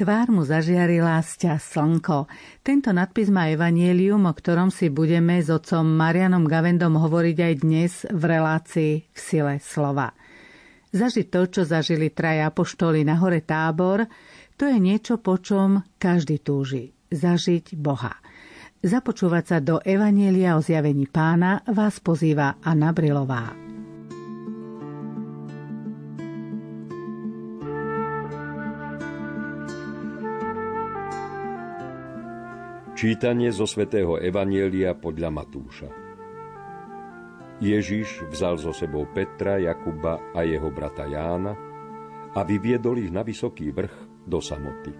Tvár mu zažiarila sťa slnko. Tento nadpis má evanielium, o ktorom si budeme s otcom Marianom Gavendom hovoriť aj dnes v relácii v sile slova. Zažiť to, čo zažili traja apoštoli na hore tábor, to je niečo, po čom každý túži. Zažiť Boha. Započúvať sa do Evanielia o zjavení pána vás pozýva Anna Brilová. Čítanie zo svätého Evanielia podľa Matúša. Ježiš vzal so sebou Petra, Jakuba a jeho brata Jána a vyviedol ich na vysoký vrch do samoty.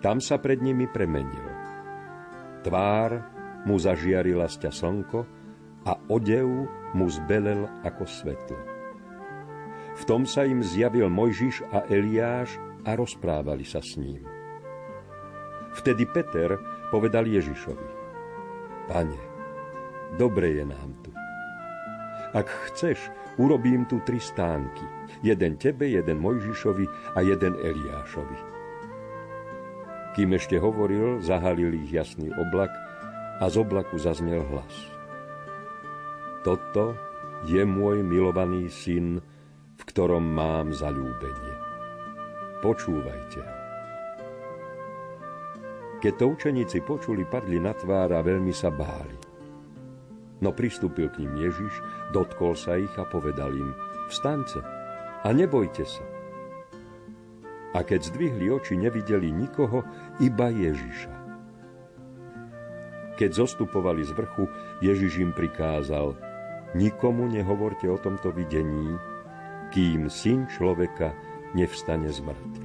Tam sa pred nimi premenil. Tvár mu zažiarila sťa slnko a odev mu zbelel ako svetlo. V tom sa im zjavil Mojžiš a Eliáš a rozprávali sa s ním. Vtedy Peter povedal Ježišovi, Pane, dobre je nám tu. Ak chceš, urobím tu tri stánky. Jeden tebe, jeden Mojžišovi a jeden Eliášovi. Kým ešte hovoril, zahalil ich jasný oblak a z oblaku zaznel hlas. Toto je môj milovaný syn, v ktorom mám zalúbenie. Počúvajte ho. Keď to učeníci počuli, padli na tvár a veľmi sa báli. No pristúpil k ním Ježiš, dotkol sa ich a povedal im, vstaňte a nebojte sa. A keď zdvihli oči, nevideli nikoho, iba Ježiša. Keď zostupovali z vrchu, Ježiš im prikázal, nikomu nehovorte o tomto videní, kým syn človeka nevstane z mŕtvych.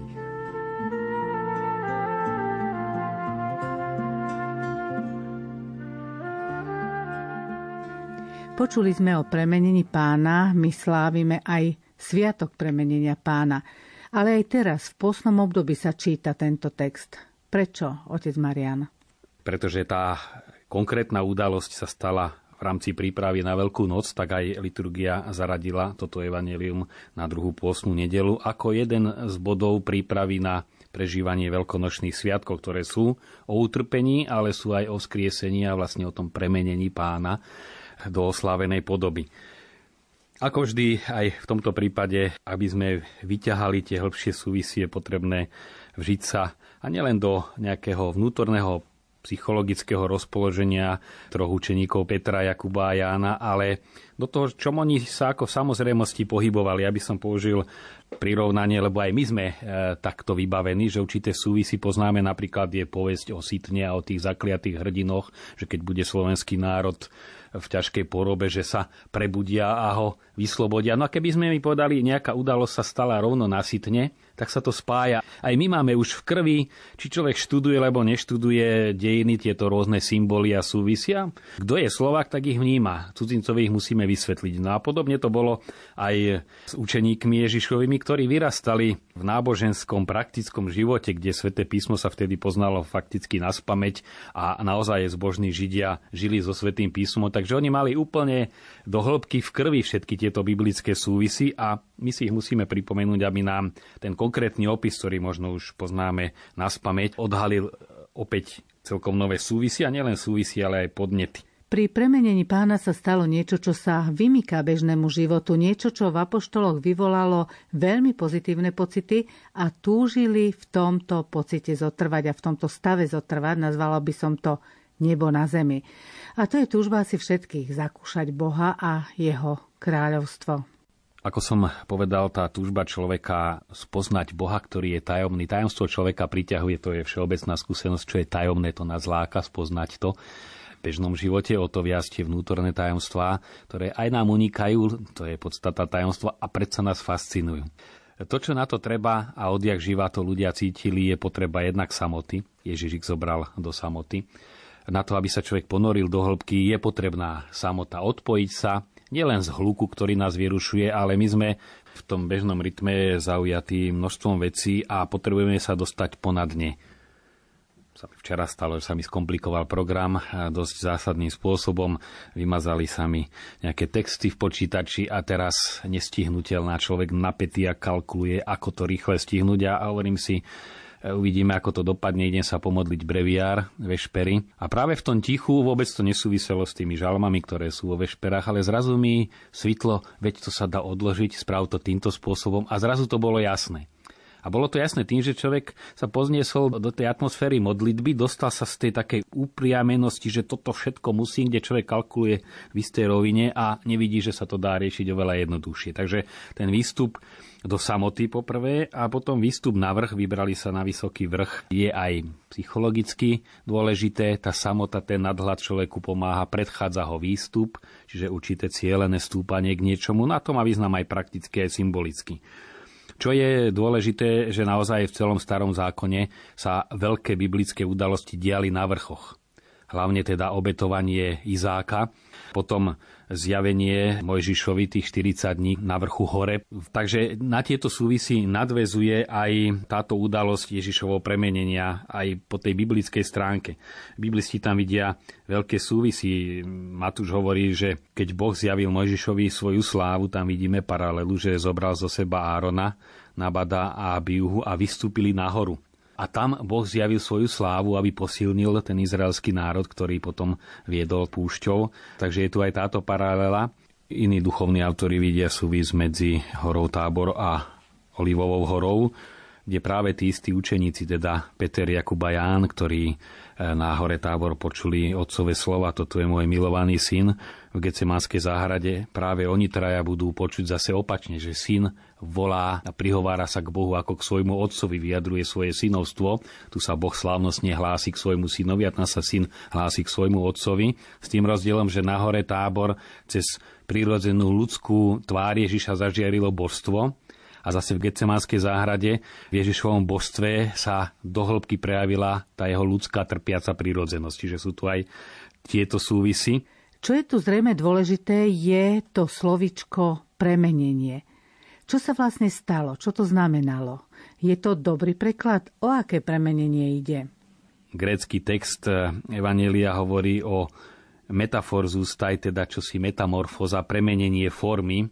Počuli sme o premenení pána, my slávime aj Sviatok premenenia pána. Ale aj teraz, v posnom období sa číta tento text. Prečo, otec Marian? Pretože tá konkrétna udalosť sa stala v rámci prípravy na Veľkú noc, tak aj liturgia zaradila toto evanelium na druhú pôstnu nedelu ako jeden z bodov prípravy na prežívanie veľkonočných sviatkov, ktoré sú o utrpení, ale sú aj o skriesení a vlastne o tom premenení pána do oslávenej podoby. Ako vždy, aj v tomto prípade, aby sme vyťahali tie hĺbšie súvisy, je potrebné vžiť sa a nielen do nejakého vnútorného psychologického rozpoloženia troch učeníkov Petra, Jakuba a Jána, ale do toho, čom oni sa ako v samozrejmosti pohybovali. Aby som použil prirovnanie, lebo aj my sme e, takto vybavení, že určité súvisy poznáme. Napríklad je povesť o Sitne a o tých zakliatých hrdinoch, že keď bude slovenský národ v ťažkej porobe, že sa prebudia a ho vyslobodia. No a keby sme mi povedali, nejaká udalosť sa stala rovno nasytne, tak sa to spája. Aj my máme už v krvi, či človek študuje, alebo neštuduje dejiny, tieto rôzne symboly a súvisia. Kto je Slovak, tak ich vníma. Cudzincovi ich musíme vysvetliť. No a podobne to bolo aj s učeníkmi Ježišovými, ktorí vyrastali v náboženskom, praktickom živote, kde sväté písmo sa vtedy poznalo fakticky na spameť a naozaj zbožní Židia žili so svetým písmom, takže oni mali úplne do hĺbky v krvi všetky tieto biblické súvisy a my si ich musíme pripomenúť, aby nám ten konkrétny opis, ktorý možno už poznáme na spameť, odhalil opäť celkom nové súvisy a nielen súvisy, ale aj podnety. Pri premenení pána sa stalo niečo, čo sa vymýka bežnému životu, niečo, čo v apoštoloch vyvolalo veľmi pozitívne pocity a túžili v tomto pocite zotrvať a v tomto stave zotrvať, nazvala by som to nebo na zemi. A to je túžba si všetkých zakúšať Boha a jeho kráľovstvo. Ako som povedal, tá túžba človeka spoznať Boha, ktorý je tajomný. Tajomstvo človeka priťahuje, to je všeobecná skúsenosť, čo je tajomné, to nás láka spoznať to bežnom živote, o to viac tie vnútorné tajomstvá, ktoré aj nám unikajú, to je podstata tajomstva a predsa nás fascinujú. To, čo na to treba a odjak živa to ľudia cítili, je potreba jednak samoty. Ježiš ich zobral do samoty. Na to, aby sa človek ponoril do hĺbky, je potrebná samota odpojiť sa, nielen z hluku, ktorý nás vyrušuje, ale my sme v tom bežnom rytme zaujatí množstvom vecí a potrebujeme sa dostať ponad ne sa mi včera stalo, že sa mi skomplikoval program dosť zásadným spôsobom. Vymazali sa mi nejaké texty v počítači a teraz nestihnutelná človek napätý a kalkuluje, ako to rýchle stihnúť. A hovorím si, Uvidíme, ako to dopadne. Idem sa pomodliť breviár, vešpery. A práve v tom tichu vôbec to nesúviselo s tými žalmami, ktoré sú vo vešperách, ale zrazu mi svitlo, veď to sa dá odložiť, správ to týmto spôsobom a zrazu to bolo jasné. A bolo to jasné tým, že človek sa pozniesol do tej atmosféry modlitby, dostal sa z tej takej upriamenosти, že toto všetko musí, kde človek kalkuluje v istej rovine a nevidí, že sa to dá riešiť oveľa jednoduchšie. Takže ten výstup do samoty poprvé a potom výstup na vrch, vybrali sa na vysoký vrch, je aj psychologicky dôležité. Tá samota, ten nadhľad človeku pomáha, predchádza ho výstup, čiže určité cieľené stúpanie k niečomu. Na to má význam aj prakticky, aj symbolicky. Čo je dôležité, že naozaj v celom starom zákone sa veľké biblické udalosti diali na vrchoch. Hlavne teda obetovanie Izáka, potom zjavenie Mojžišovi tých 40 dní na vrchu hore. Takže na tieto súvisí nadvezuje aj táto udalosť Ježišovho premenenia aj po tej biblickej stránke. Biblisti tam vidia veľké súvisí. Matúš hovorí, že keď Boh zjavil Mojžišovi svoju slávu, tam vidíme paralelu, že zobral zo seba Árona, Nabada a Abiuhu a vystúpili nahoru. A tam Boh zjavil svoju slávu, aby posilnil ten izraelský národ, ktorý potom viedol púšťou. Takže je tu aj táto paralela. Iní duchovní autori vidia súvis medzi horou Tábor a Olivovou horou, kde práve tí istí učeníci, teda Peter, Jakub a Ján, ktorí e, na hore Tábor počuli otcové slova, toto je môj milovaný syn, v Getsemanskej záhrade, práve oni traja budú počuť zase opačne, že syn volá a prihovára sa k Bohu ako k svojmu otcovi, vyjadruje svoje synovstvo. Tu sa Boh slávnostne hlási k svojmu synovi a sa syn hlási k svojmu otcovi. S tým rozdielom, že nahore tábor cez prírodzenú ľudskú tvár Ježiša zažiarilo božstvo, a zase v Getsemanskej záhrade v Ježišovom božstve sa dohlbky prejavila tá jeho ľudská trpiaca prírodzenosť. Čiže sú tu aj tieto súvisy. Čo je tu zrejme dôležité, je to slovičko premenenie. Čo sa vlastne stalo? Čo to znamenalo? Je to dobrý preklad? O aké premenenie ide? Grécky text Evanelia hovorí o metaforzus, taj teda čosi metamorfoza, premenenie formy.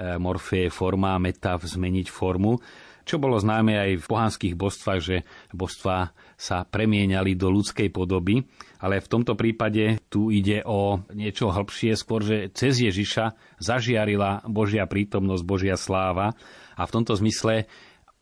E, morfe je forma, meta zmeniť formu čo bolo známe aj v pohanských božstvách, že božstva sa premieniali do ľudskej podoby, ale v tomto prípade tu ide o niečo hĺbšie, skôr, že cez Ježiša zažiarila Božia prítomnosť, Božia sláva. A v tomto zmysle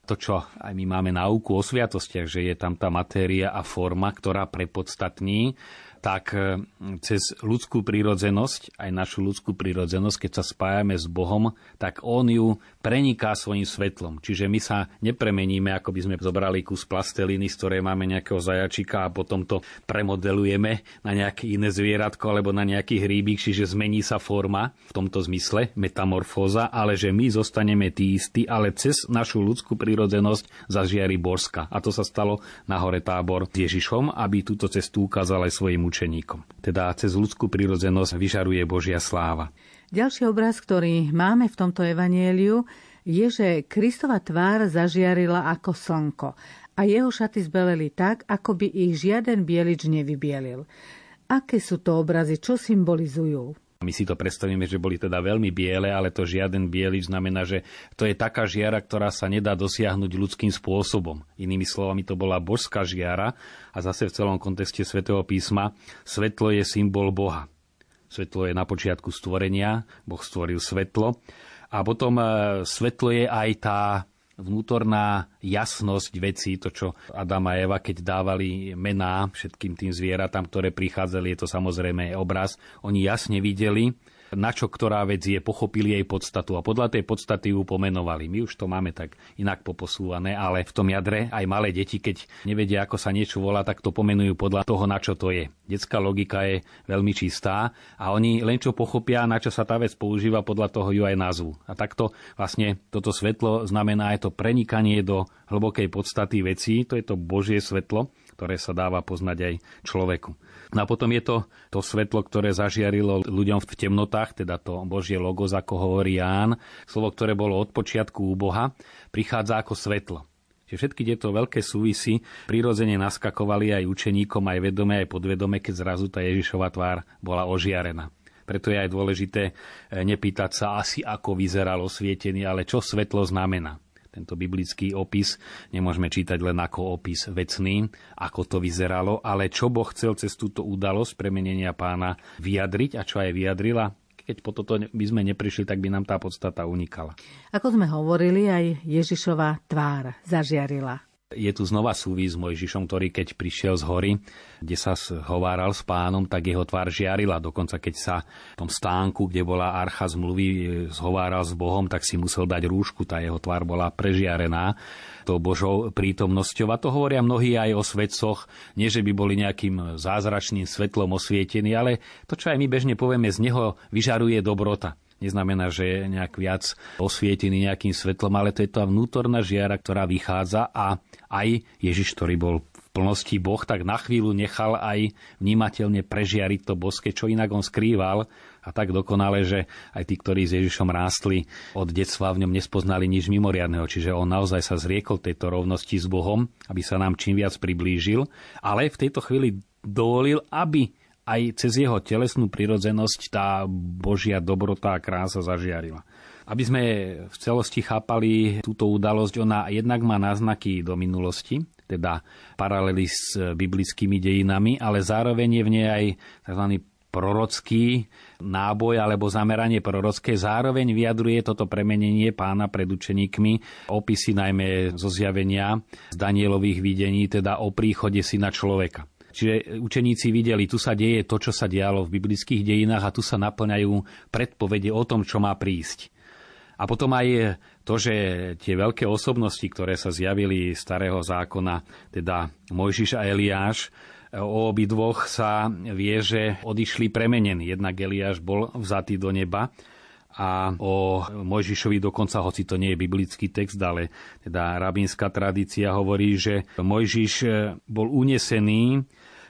to, čo aj my máme náuku o sviatostiach, že je tam tá matéria a forma, ktorá prepodstatní tak e, cez ľudskú prírodzenosť, aj našu ľudskú prírodzenosť, keď sa spájame s Bohom, tak On ju preniká svojim svetlom. Čiže my sa nepremeníme, ako by sme zobrali kus plasteliny, z ktorej máme nejakého zajačika a potom to premodelujeme na nejaké iné zvieratko alebo na nejaký hríbik, čiže zmení sa forma v tomto zmysle, metamorfóza, ale že my zostaneme tí istí, ale cez našu ľudskú prírodzenosť zažiari Borska. A to sa stalo na hore tábor s Ježišom, aby túto cestu ukázal aj svojim učeníkom. Teda cez ľudskú prírodzenosť vyžaruje Božia sláva. Ďalší obraz, ktorý máme v tomto evanieliu, je, že Kristova tvár zažiarila ako slnko a jeho šaty zbeleli tak, ako by ich žiaden bielič nevybielil. Aké sú to obrazy, čo symbolizujú? My si to predstavíme, že boli teda veľmi biele, ale to žiaden bielič znamená, že to je taká žiara, ktorá sa nedá dosiahnuť ľudským spôsobom. Inými slovami, to bola božská žiara a zase v celom kontexte svätého písma svetlo je symbol Boha. Svetlo je na počiatku stvorenia, Boh stvoril svetlo. A potom e, svetlo je aj tá vnútorná jasnosť vecí, to čo Adam a Eva, keď dávali mená všetkým tým zvieratám, ktoré prichádzali, je to samozrejme obraz, oni jasne videli, na čo ktorá vec je, pochopili jej podstatu a podľa tej podstaty ju pomenovali. My už to máme tak inak poposúvané, ale v tom jadre aj malé deti, keď nevedia, ako sa niečo volá, tak to pomenujú podľa toho, na čo to je. Detská logika je veľmi čistá a oni len čo pochopia, na čo sa tá vec používa, podľa toho ju aj nazvu. A takto vlastne toto svetlo znamená aj to prenikanie do hlbokej podstaty vecí, to je to Božie svetlo, ktoré sa dáva poznať aj človeku. No a potom je to to svetlo, ktoré zažiarilo ľuďom v temnotách, teda to Božie logos, ako hovorí Ján, slovo, ktoré bolo od počiatku u Boha, prichádza ako svetlo. Čiže všetky tieto veľké súvisy prirodzene naskakovali aj učeníkom, aj vedome, aj podvedome, keď zrazu tá Ježišova tvár bola ožiarená. Preto je aj dôležité eh, nepýtať sa asi, ako vyzeral osvietený, ale čo svetlo znamená. Tento biblický opis nemôžeme čítať len ako opis vecný, ako to vyzeralo, ale čo Boh chcel cez túto udalosť premenenia pána vyjadriť a čo aj vyjadrila, keď po toto by sme neprišli, tak by nám tá podstata unikala. Ako sme hovorili, aj Ježišova tvár zažiarila. Je tu znova súvis s Mojžišom, ktorý keď prišiel z hory, kde sa hováral s pánom, tak jeho tvár žiarila. Dokonca keď sa v tom stánku, kde bola archa zmluvy, e, zhováral s Bohom, tak si musel dať rúšku, tá jeho tvár bola prežiarená tou Božou prítomnosťou. A to hovoria mnohí aj o svetcoch, nie že by boli nejakým zázračným svetlom osvietení, ale to, čo aj my bežne povieme, z neho vyžaruje dobrota neznamená, že je nejak viac osvietený nejakým svetlom, ale to je tá vnútorná žiara, ktorá vychádza a aj Ježiš, ktorý bol v plnosti Boh, tak na chvíľu nechal aj vnímateľne prežiariť to boské, čo inak on skrýval. A tak dokonale, že aj tí, ktorí s Ježišom rástli od detstva v ňom nespoznali nič mimoriadného, čiže on naozaj sa zriekol tejto rovnosti s Bohom, aby sa nám čím viac priblížil, ale v tejto chvíli dovolil, aby aj cez jeho telesnú prirodzenosť tá Božia dobrota a krása zažiarila. Aby sme v celosti chápali túto udalosť, ona jednak má náznaky do minulosti, teda paralely s biblickými dejinami, ale zároveň je v nej aj tzv. prorocký náboj alebo zameranie prorocké. Zároveň vyjadruje toto premenenie pána pred učeníkmi opisy najmä zo zjavenia z Danielových videní, teda o príchode syna človeka. Čiže učeníci videli, tu sa deje to, čo sa dialo v biblických dejinách a tu sa naplňajú predpovede o tom, čo má prísť. A potom aj to, že tie veľké osobnosti, ktoré sa zjavili starého zákona, teda Mojžiš a Eliáš, o obidvoch sa vie, že odišli premenení. Jednak Eliáš bol vzatý do neba a o Mojžišovi dokonca, hoci to nie je biblický text, ale teda rabínska tradícia hovorí, že Mojžiš bol unesený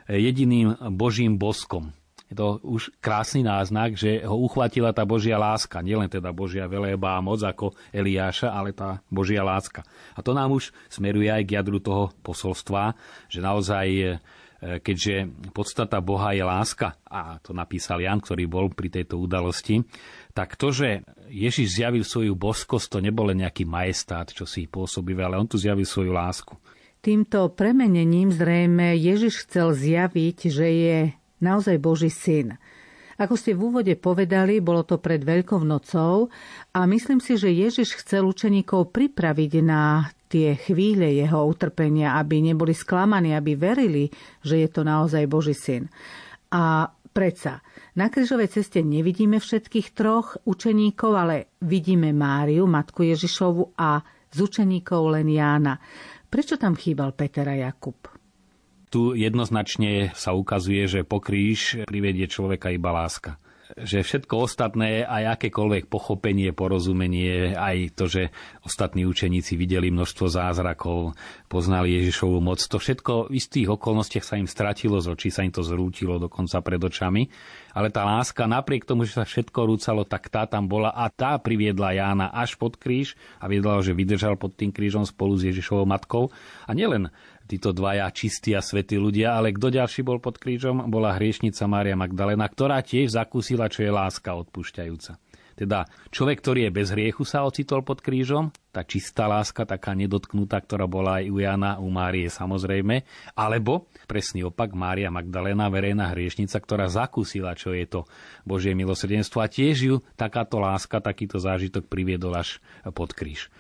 jediným Božím boskom. Je to už krásny náznak, že ho uchvatila tá Božia láska. Nielen teda Božia veleba a moc ako Eliáša, ale tá Božia láska. A to nám už smeruje aj k jadru toho posolstva, že naozaj e, keďže podstata Boha je láska, a to napísal Jan, ktorý bol pri tejto udalosti, tak to, že Ježiš zjavil svoju boskosť, to nebol len nejaký majestát, čo si pôsobivé, ale on tu zjavil svoju lásku. Týmto premenením zrejme Ježiš chcel zjaviť, že je naozaj Boží syn. Ako ste v úvode povedali, bolo to pred Veľkou nocou a myslím si, že Ježiš chcel učeníkov pripraviť na tie chvíle jeho utrpenia, aby neboli sklamaní, aby verili, že je to naozaj Boží syn. A predsa, na križovej ceste nevidíme všetkých troch učeníkov, ale vidíme Máriu, matku Ježišovu a z učeníkov len Jána. Prečo tam chýbal Peter a Jakub? Tu jednoznačne sa ukazuje, že po kríž privedie človeka iba láska že všetko ostatné, aj akékoľvek pochopenie, porozumenie, aj to, že ostatní učeníci videli množstvo zázrakov, poznali Ježišovu moc, to všetko v istých okolnostiach sa im stratilo z očí, sa im to zrútilo dokonca pred očami. Ale tá láska, napriek tomu, že sa všetko rúcalo, tak tá tam bola a tá priviedla Jána až pod kríž a viedla že vydržal pod tým krížom spolu s Ježišovou matkou. A nielen títo dvaja čistí a svetí ľudia, ale kto ďalší bol pod krížom, bola hriešnica Mária Magdalena, ktorá tiež zakúsila, čo je láska odpúšťajúca. Teda človek, ktorý je bez hriechu, sa ocitol pod krížom, tá čistá láska, taká nedotknutá, ktorá bola aj u Jana, u Márie samozrejme, alebo presný opak, Mária Magdalena, verejná hriešnica, ktorá zakúsila, čo je to Božie milosrdenstvo a tiež ju takáto láska, takýto zážitok priviedol až pod kríž.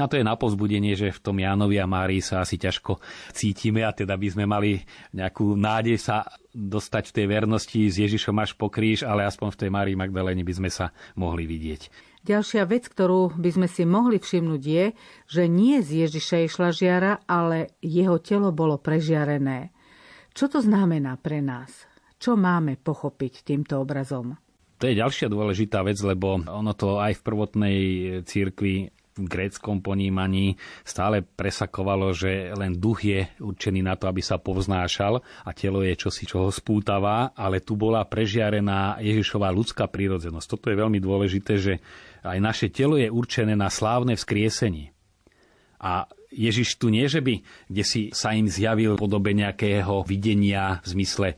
A to je na povzbudenie, že v tom Jánovi a Márii sa asi ťažko cítime a teda by sme mali nejakú nádej sa dostať v tej vernosti s Ježišom až po kríž, ale aspoň v tej Márii Magdalene by sme sa mohli vidieť. Ďalšia vec, ktorú by sme si mohli všimnúť je, že nie z Ježiša išla žiara, ale jeho telo bolo prežiarené. Čo to znamená pre nás? Čo máme pochopiť týmto obrazom? To je ďalšia dôležitá vec, lebo ono to aj v prvotnej církvi v gréckom ponímaní stále presakovalo, že len duch je určený na to, aby sa povznášal a telo je čosi, čo ho spútava, ale tu bola prežiarená Ježišová ľudská prírodzenosť. Toto je veľmi dôležité, že aj naše telo je určené na slávne vzkriesenie. A Ježiš tu nie, že by, kde si sa im zjavil podobe nejakého videnia v zmysle,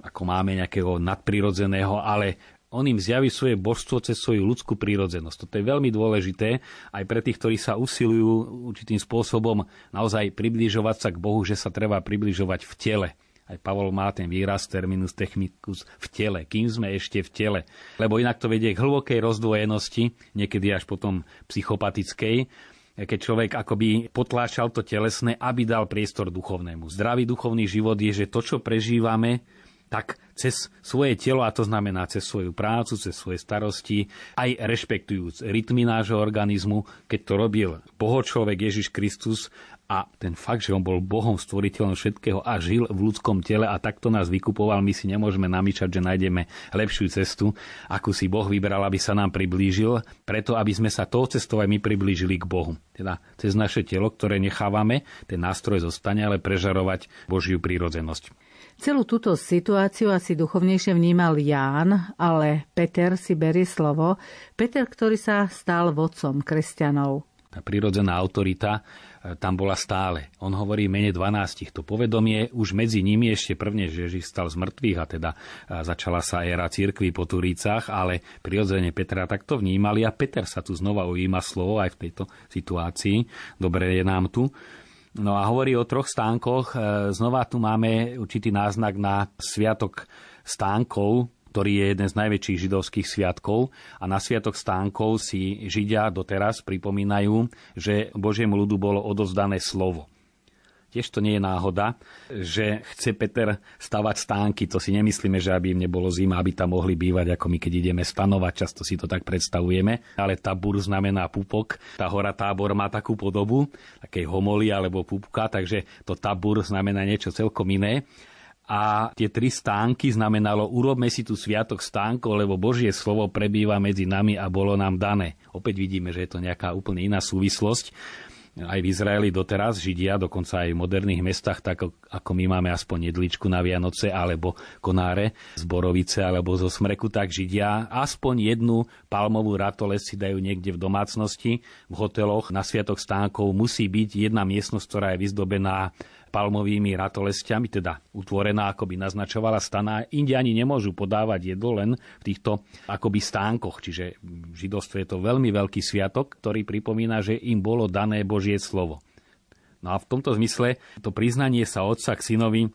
ako máme nejakého nadprirodzeného, ale on im zjaví svoje božstvo cez svoju ľudskú prírodzenosť. Toto je veľmi dôležité aj pre tých, ktorí sa usilujú určitým spôsobom naozaj približovať sa k Bohu, že sa treba približovať v tele. Aj Pavol má ten výraz terminus technicus v tele, kým sme ešte v tele. Lebo inak to vedie k hlbokej rozdvojenosti, niekedy až potom psychopatickej, keď človek akoby potláčal to telesné, aby dal priestor duchovnému. Zdravý duchovný život je, že to, čo prežívame, tak cez svoje telo, a to znamená cez svoju prácu, cez svoje starosti, aj rešpektujúc rytmy nášho organizmu, keď to robil bohočlovek Ježiš Kristus a ten fakt, že on bol Bohom stvoriteľom všetkého a žil v ľudskom tele a takto nás vykupoval, my si nemôžeme namýšať, že nájdeme lepšiu cestu, akú si Boh vybral, aby sa nám priblížil, preto aby sme sa tou cestou aj my priblížili k Bohu. Teda cez naše telo, ktoré nechávame, ten nástroj zostane, ale prežarovať Božiu prírodzenosť. Celú túto situáciu asi duchovnejšie vnímal Ján, ale Peter si berie slovo. Peter, ktorý sa stal vodcom kresťanov. Tá prirodzená autorita e, tam bola stále. On hovorí mene 12. To povedomie už medzi nimi ešte prvne, že Ježiš stal z mŕtvych a teda e, začala sa éra církvy po Turícach, ale prirodzene Petra takto vnímali a Peter sa tu znova ujíma slovo aj v tejto situácii. Dobre je nám tu. No a hovorí o troch stánkoch. E, znova tu máme určitý náznak na sviatok stánkov, ktorý je jeden z najväčších židovských sviatkov a na sviatok stánkov si Židia doteraz pripomínajú, že Božiemu ľudu bolo odozdané slovo. Tiež to nie je náhoda, že chce Peter stavať stánky. To si nemyslíme, že aby im nebolo zima, aby tam mohli bývať, ako my keď ideme stanovať. Často si to tak predstavujeme. Ale tabur znamená pupok. Tá hora tábor má takú podobu, takej homoly alebo pupka, takže to tabur znamená niečo celkom iné a tie tri stánky znamenalo urobme si tu sviatok stánkov, lebo Božie slovo prebýva medzi nami a bolo nám dané. Opäť vidíme, že je to nejaká úplne iná súvislosť aj v Izraeli doteraz Židia, dokonca aj v moderných mestách, tak ako my máme aspoň jedličku na Vianoce alebo konáre z Borovice alebo zo Smreku, tak Židia aspoň jednu palmovú ratoles si dajú niekde v domácnosti, v hoteloch. Na Sviatok stánkov musí byť jedna miestnosť, ktorá je vyzdobená palmovými ratolestiami, teda utvorená, ako by naznačovala stana. Indiani nemôžu podávať jedlo len v týchto akoby stánkoch, čiže v židovstve je to veľmi veľký sviatok, ktorý pripomína, že im bolo dané Božie slovo. No a v tomto zmysle to priznanie sa otca k synovi,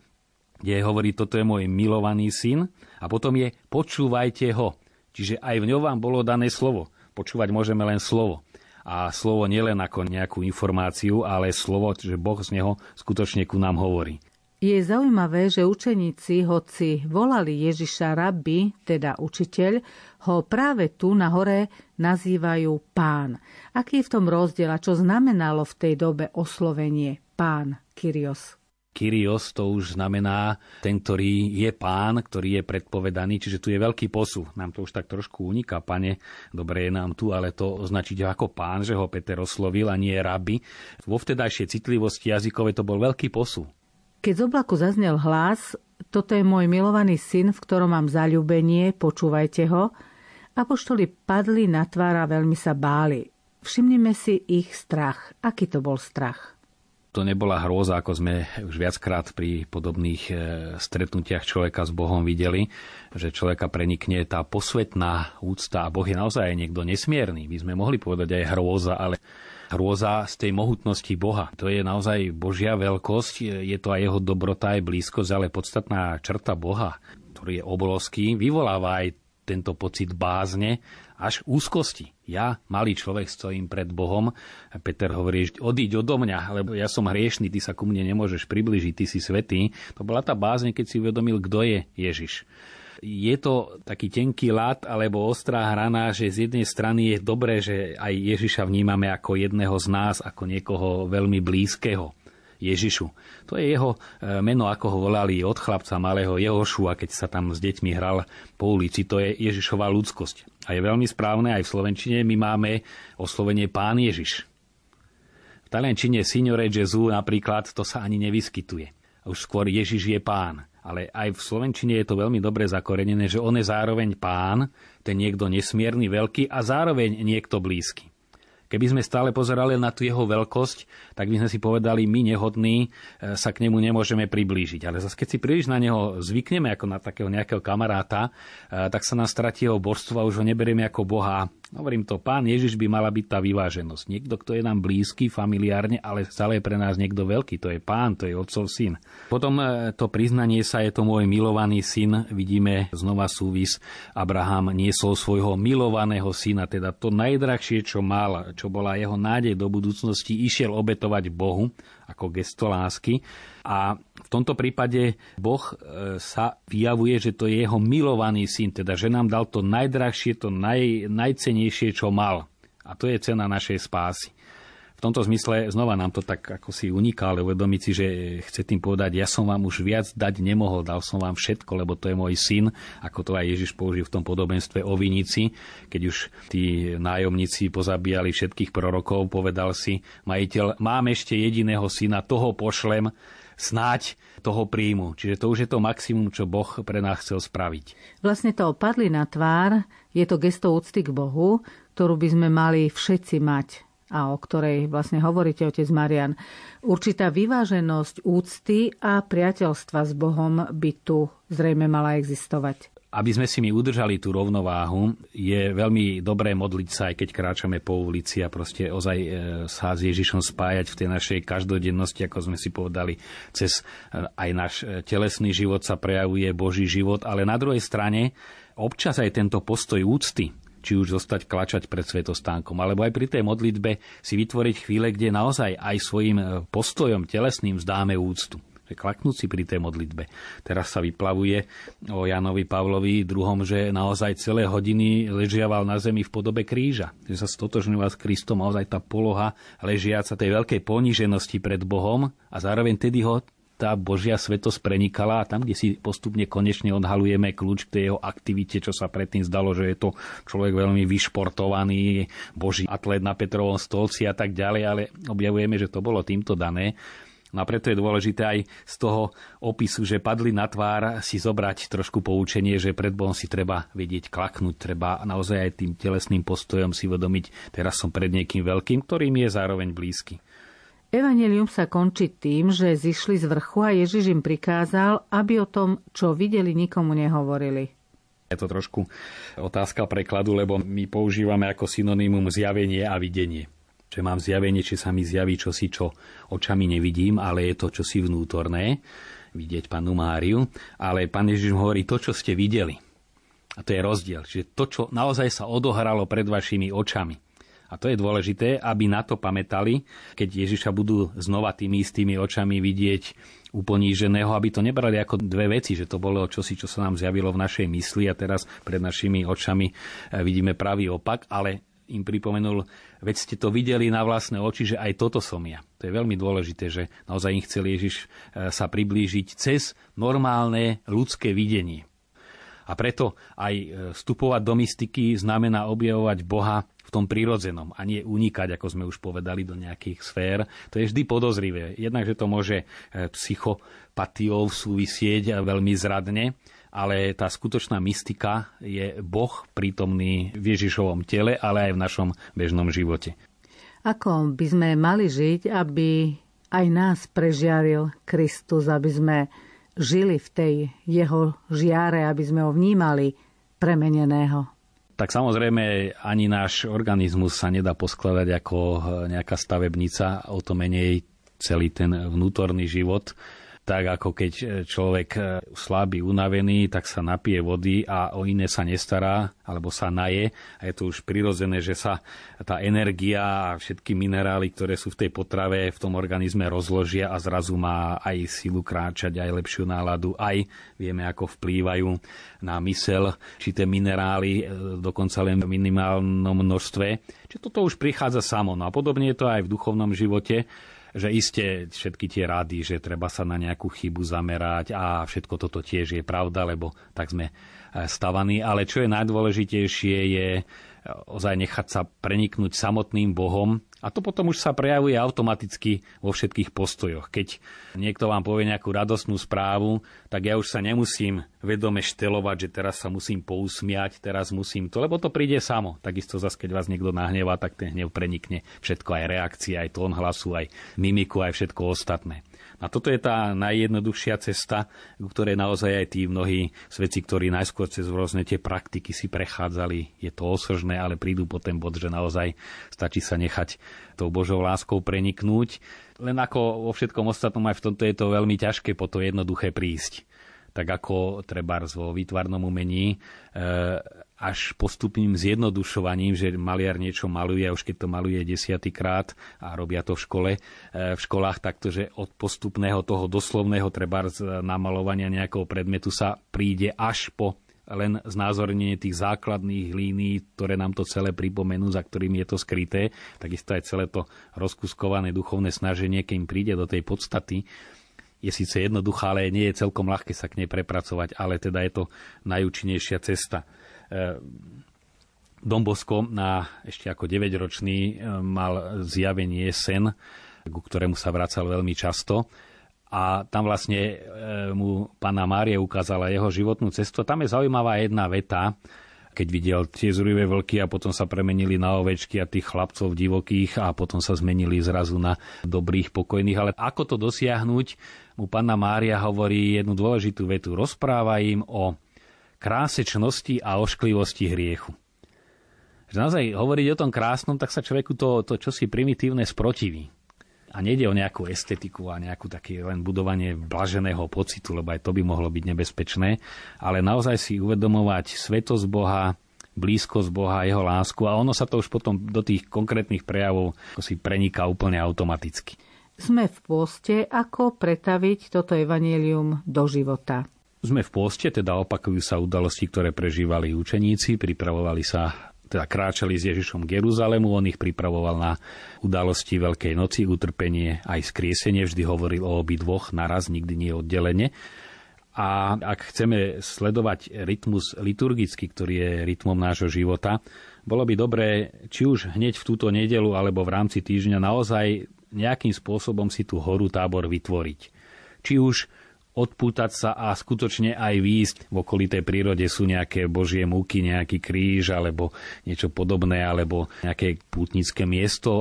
kde hovorí, toto je môj milovaný syn, a potom je počúvajte ho. Čiže aj v ňom vám bolo dané slovo. Počúvať môžeme len slovo a slovo nielen ako nejakú informáciu, ale slovo, že Boh z neho skutočne ku nám hovorí. Je zaujímavé, že učeníci, hoci volali Ježiša rabbi, teda učiteľ, ho práve tu na hore nazývajú pán. Aký je v tom rozdiel a čo znamenalo v tej dobe oslovenie pán Kyrios? Kyrios to už znamená ten, ktorý je pán, ktorý je predpovedaný, čiže tu je veľký posu. Nám to už tak trošku uniká, pane, dobre je nám tu, ale to označiť ako pán, že ho Peter oslovil a nie rabi. Vo vtedajšej citlivosti jazykové to bol veľký posu. Keď z oblaku zaznel hlas, toto je môj milovaný syn, v ktorom mám zaľúbenie, počúvajte ho, apoštoli padli na tvár a veľmi sa báli. Všimnime si ich strach. Aký to bol strach? To nebola hrôza, ako sme už viackrát pri podobných e, stretnutiach človeka s Bohom videli, že človeka prenikne tá posvetná úcta a Boh je naozaj niekto nesmierny. My sme mohli povedať aj hrôza, ale hrôza z tej mohutnosti Boha. To je naozaj Božia veľkosť, je to aj jeho dobrota, aj blízkosť, ale podstatná črta Boha, ktorý je obrovský, vyvoláva aj tento pocit bázne až úzkosti. Ja, malý človek, stojím pred Bohom. A Peter hovorí, odíď odo mňa, lebo ja som hriešný, ty sa ku mne nemôžeš približiť, ty si svetý. To bola tá bázne, keď si uvedomil, kto je Ježiš. Je to taký tenký lát alebo ostrá hrana, že z jednej strany je dobré, že aj Ježiša vnímame ako jedného z nás, ako niekoho veľmi blízkeho Ježišu. To je jeho e, meno, ako ho volali od chlapca malého Jehošu a keď sa tam s deťmi hral po ulici. To je Ježišová ľudskosť. A je veľmi správne, aj v Slovenčine my máme oslovenie Pán Ježiš. V taliančine Signore Gesù napríklad to sa ani nevyskytuje. Už skôr Ježiš je pán. Ale aj v Slovenčine je to veľmi dobre zakorenené, že on je zároveň pán, ten niekto nesmierny, veľký a zároveň niekto blízky. Keby sme stále pozerali na tú jeho veľkosť, tak by sme si povedali, my nehodní e, sa k nemu nemôžeme priblížiť. Ale zase keď si príliš na neho zvykneme ako na takého nejakého kamaráta, e, tak sa nás stratí jeho božstvo a už ho neberieme ako Boha Hovorím to, pán Ježiš by mala byť tá vyváženosť. Niekto, kto je nám blízky, familiárne, ale stále je pre nás niekto veľký. To je pán, to je otcov syn. Potom e, to priznanie sa je to môj milovaný syn. Vidíme znova súvis. Abraham niesol svojho milovaného syna, teda to najdrahšie, čo mal, čo bola jeho nádej do budúcnosti, išiel obetovať Bohu ako gesto lásky. A v tomto prípade Boh e, sa vyjavuje, že to je jeho milovaný syn, teda že nám dal to najdrahšie, to naj, najcenejšie, čo mal. A to je cena našej spásy. V tomto zmysle znova nám to tak ako si uniká, ale uvedomiť si, že chce tým povedať, ja som vám už viac dať nemohol, dal som vám všetko, lebo to je môj syn, ako to aj Ježiš použil v tom podobenstve o vinici, keď už tí nájomníci pozabíjali všetkých prorokov, povedal si majiteľ, mám ešte jediného syna, toho pošlem, snáď toho príjmu. Čiže to už je to maximum, čo Boh pre nás chcel spraviť. Vlastne to opadli na tvár, je to gesto úcty k Bohu, ktorú by sme mali všetci mať a o ktorej vlastne hovoríte, otec Marian. Určitá vyváženosť úcty a priateľstva s Bohom by tu zrejme mala existovať. Aby sme si my udržali tú rovnováhu, je veľmi dobré modliť sa, aj keď kráčame po ulici a proste ozaj e, sa s Ježišom spájať v tej našej každodennosti, ako sme si povedali, cez e, aj náš e, telesný život sa prejavuje Boží život, ale na druhej strane občas aj tento postoj úcty, či už zostať klačať pred svetostánkom, alebo aj pri tej modlitbe si vytvoriť chvíle, kde naozaj aj svojim e, postojom telesným zdáme úctu že klaknúť si pri tej modlitbe. Teraz sa vyplavuje o Janovi Pavlovi druhom, že naozaj celé hodiny ležiaval na zemi v podobe kríža. Že sa stotožňoval s Kristom, naozaj tá poloha ležiaca tej veľkej poníženosti pred Bohom a zároveň tedy ho tá Božia svetosť prenikala a tam, kde si postupne konečne odhalujeme kľúč k tej jeho aktivite, čo sa predtým zdalo, že je to človek veľmi vyšportovaný, Boží atlet na Petrovom stolci a tak ďalej, ale objavujeme, že to bolo týmto dané. No a preto je dôležité aj z toho opisu, že padli na tvár, si zobrať trošku poučenie, že pred Bohom si treba vedieť klaknúť, treba naozaj aj tým telesným postojom si vedomiť, teraz som pred niekým veľkým, ktorým je zároveň blízky. Evangelium sa končí tým, že zišli z vrchu a Ježiš im prikázal, aby o tom, čo videli, nikomu nehovorili. Je to trošku otázka prekladu, lebo my používame ako synonymum zjavenie a videnie. Že mám zjavenie, či sa mi zjaví čosi, čo očami nevidím, ale je to čosi vnútorné, vidieť panu Máriu. Ale pán Ježiš hovorí to, čo ste videli. A to je rozdiel. Čiže to, čo naozaj sa odohralo pred vašimi očami. A to je dôležité, aby na to pamätali, keď Ježiša budú znova tými istými očami vidieť uponíženého, aby to nebrali ako dve veci, že to bolo čosi, čo sa nám zjavilo v našej mysli a teraz pred našimi očami eh, vidíme pravý opak, ale im pripomenul, veď ste to videli na vlastné oči, že aj toto som ja. To je veľmi dôležité, že naozaj im chcel Ježiš eh, sa priblížiť cez normálne ľudské videnie. A preto aj eh, vstupovať do mystiky znamená objavovať Boha v tom prírodzenom a nie unikať, ako sme už povedali, do nejakých sfér. To je vždy podozrivé. Jednak, že to môže e, psychopatiou súvisieť veľmi zradne, ale tá skutočná mystika je Boh prítomný v Ježišovom tele, ale aj v našom bežnom živote. Ako by sme mali žiť, aby aj nás prežiaril Kristus, aby sme žili v tej jeho žiare, aby sme ho vnímali premeneného? Tak samozrejme ani náš organizmus sa nedá poskladať ako eh, nejaká stavebnica, o to menej celý ten vnútorný život tak ako keď e, človek e, slabý, unavený, tak sa napije vody a o iné sa nestará, alebo sa naje. A je to už prirodzené, že sa tá energia a všetky minerály, ktoré sú v tej potrave, v tom organizme rozložia a zrazu má aj silu kráčať, aj lepšiu náladu, aj vieme, ako vplývajú na mysel, či tie minerály e, dokonca len v minimálnom množstve. Čiže toto už prichádza samo. No a podobne je to aj v duchovnom živote že iste všetky tie rady, že treba sa na nejakú chybu zamerať a všetko toto tiež je pravda, lebo tak sme e, stavaní. Ale čo je najdôležitejšie je ozaj nechať sa preniknúť samotným Bohom a to potom už sa prejavuje automaticky vo všetkých postojoch. Keď niekto vám povie nejakú radostnú správu, tak ja už sa nemusím vedome štelovať, že teraz sa musím pousmiať, teraz musím to, lebo to príde samo. Takisto zase, keď vás niekto nahnevá, tak ten hnev prenikne všetko, aj reakcie, aj tón hlasu, aj mimiku, aj všetko ostatné. A toto je tá najjednoduchšia cesta, ku ktorej naozaj aj tí mnohí svedci, ktorí najskôr cez rôzne tie praktiky si prechádzali, je to osržné, ale prídu po ten bod, že naozaj stačí sa nechať tou Božou láskou preniknúť. Len ako vo všetkom ostatnom aj v tomto je to veľmi ťažké po to jednoduché prísť tak ako treba vo výtvarnom umení, e, až postupným zjednodušovaním, že maliar niečo maluje, už keď to maluje desiatýkrát a robia to v škole, e, v školách takto, že od postupného toho doslovného treba namalovania nejakého predmetu sa príde až po len znázornenie tých základných línií, ktoré nám to celé pripomenú, za ktorými je to skryté, takisto aj celé to rozkuskované duchovné snaženie, keď im príde do tej podstaty, je síce jednoduchá, ale nie je celkom ľahké sa k nej prepracovať, ale teda je to najúčinnejšia cesta. E, Dombosko na ešte ako 9-ročný e, mal zjavenie sen, ku ktorému sa vracal veľmi často. A tam vlastne e, mu pána Márie ukázala jeho životnú cestu. Tam je zaujímavá jedna veta, keď videl tie zrujvé vlky a potom sa premenili na ovečky a tých chlapcov divokých a potom sa zmenili zrazu na dobrých, pokojných. Ale ako to dosiahnuť, mu panna Mária hovorí jednu dôležitú vetu. Rozpráva im o krásečnosti a ošklivosti hriechu. Že naozaj hovoriť o tom krásnom, tak sa človeku to, to čosi primitívne sprotiví. A nejde o nejakú estetiku a nejakú také len budovanie blaženého pocitu, lebo aj to by mohlo byť nebezpečné, ale naozaj si uvedomovať svetosť Boha, blízkosť Boha, jeho lásku a ono sa to už potom do tých konkrétnych prejavov si preniká úplne automaticky. Sme v pôste, ako pretaviť toto evanelium do života. Sme v pôste, teda opakujú sa udalosti, ktoré prežívali učeníci, pripravovali sa teda kráčali s Ježišom k Jeruzalému, on ich pripravoval na udalosti Veľkej noci, utrpenie aj skriesenie, vždy hovoril o obi dvoch naraz, nikdy nie oddelenie. A ak chceme sledovať rytmus liturgický, ktorý je rytmom nášho života, bolo by dobré, či už hneď v túto nedelu alebo v rámci týždňa naozaj nejakým spôsobom si tú horu tábor vytvoriť. Či už odpútať sa a skutočne aj výjsť. V okolitej prírode sú nejaké božie múky, nejaký kríž alebo niečo podobné, alebo nejaké pútnické miesto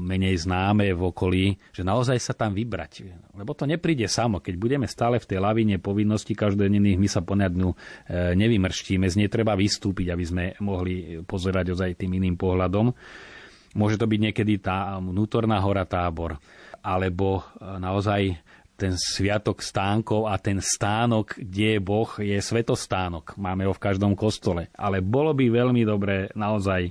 menej známe v okolí, že naozaj sa tam vybrať. Lebo to nepríde samo. Keď budeme stále v tej lavine povinností každodenných, my sa ponadňu e, nevymrštíme, z nej treba vystúpiť, aby sme mohli pozerať ozaj tým iným pohľadom. Môže to byť niekedy tá vnútorná hora tábor, alebo e, naozaj ten sviatok stánkov a ten stánok, kde je Boh, je svetostánok. Máme ho v každom kostole. Ale bolo by veľmi dobré naozaj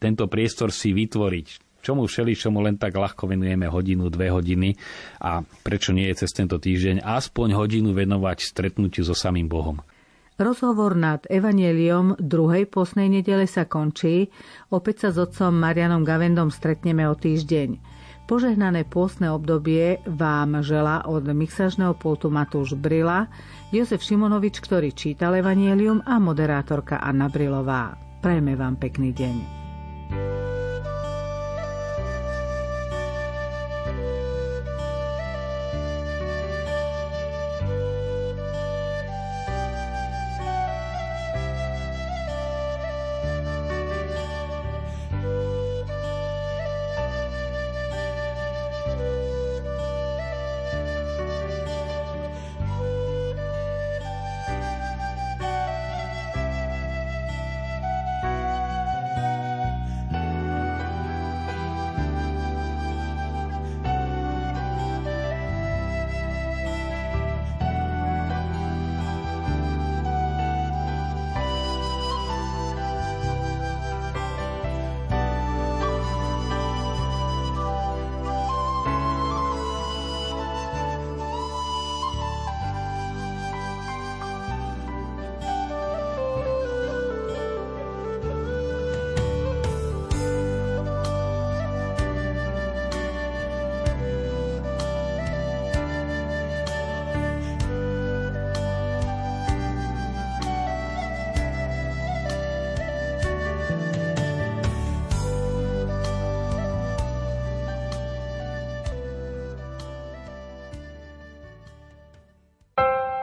tento priestor si vytvoriť. Čomu všeli, čomu len tak ľahko venujeme hodinu, dve hodiny a prečo nie je cez tento týždeň aspoň hodinu venovať stretnutiu so samým Bohom. Rozhovor nad Evangeliom druhej posnej nedele sa končí. Opäť sa s otcom Marianom Gavendom stretneme o týždeň. Požehnané pôstne obdobie vám žela od mixažného pultu Matúš Brila, Jozef Šimonovič, ktorý čítal Evangelium a moderátorka Anna Brilová. Prajme vám pekný deň.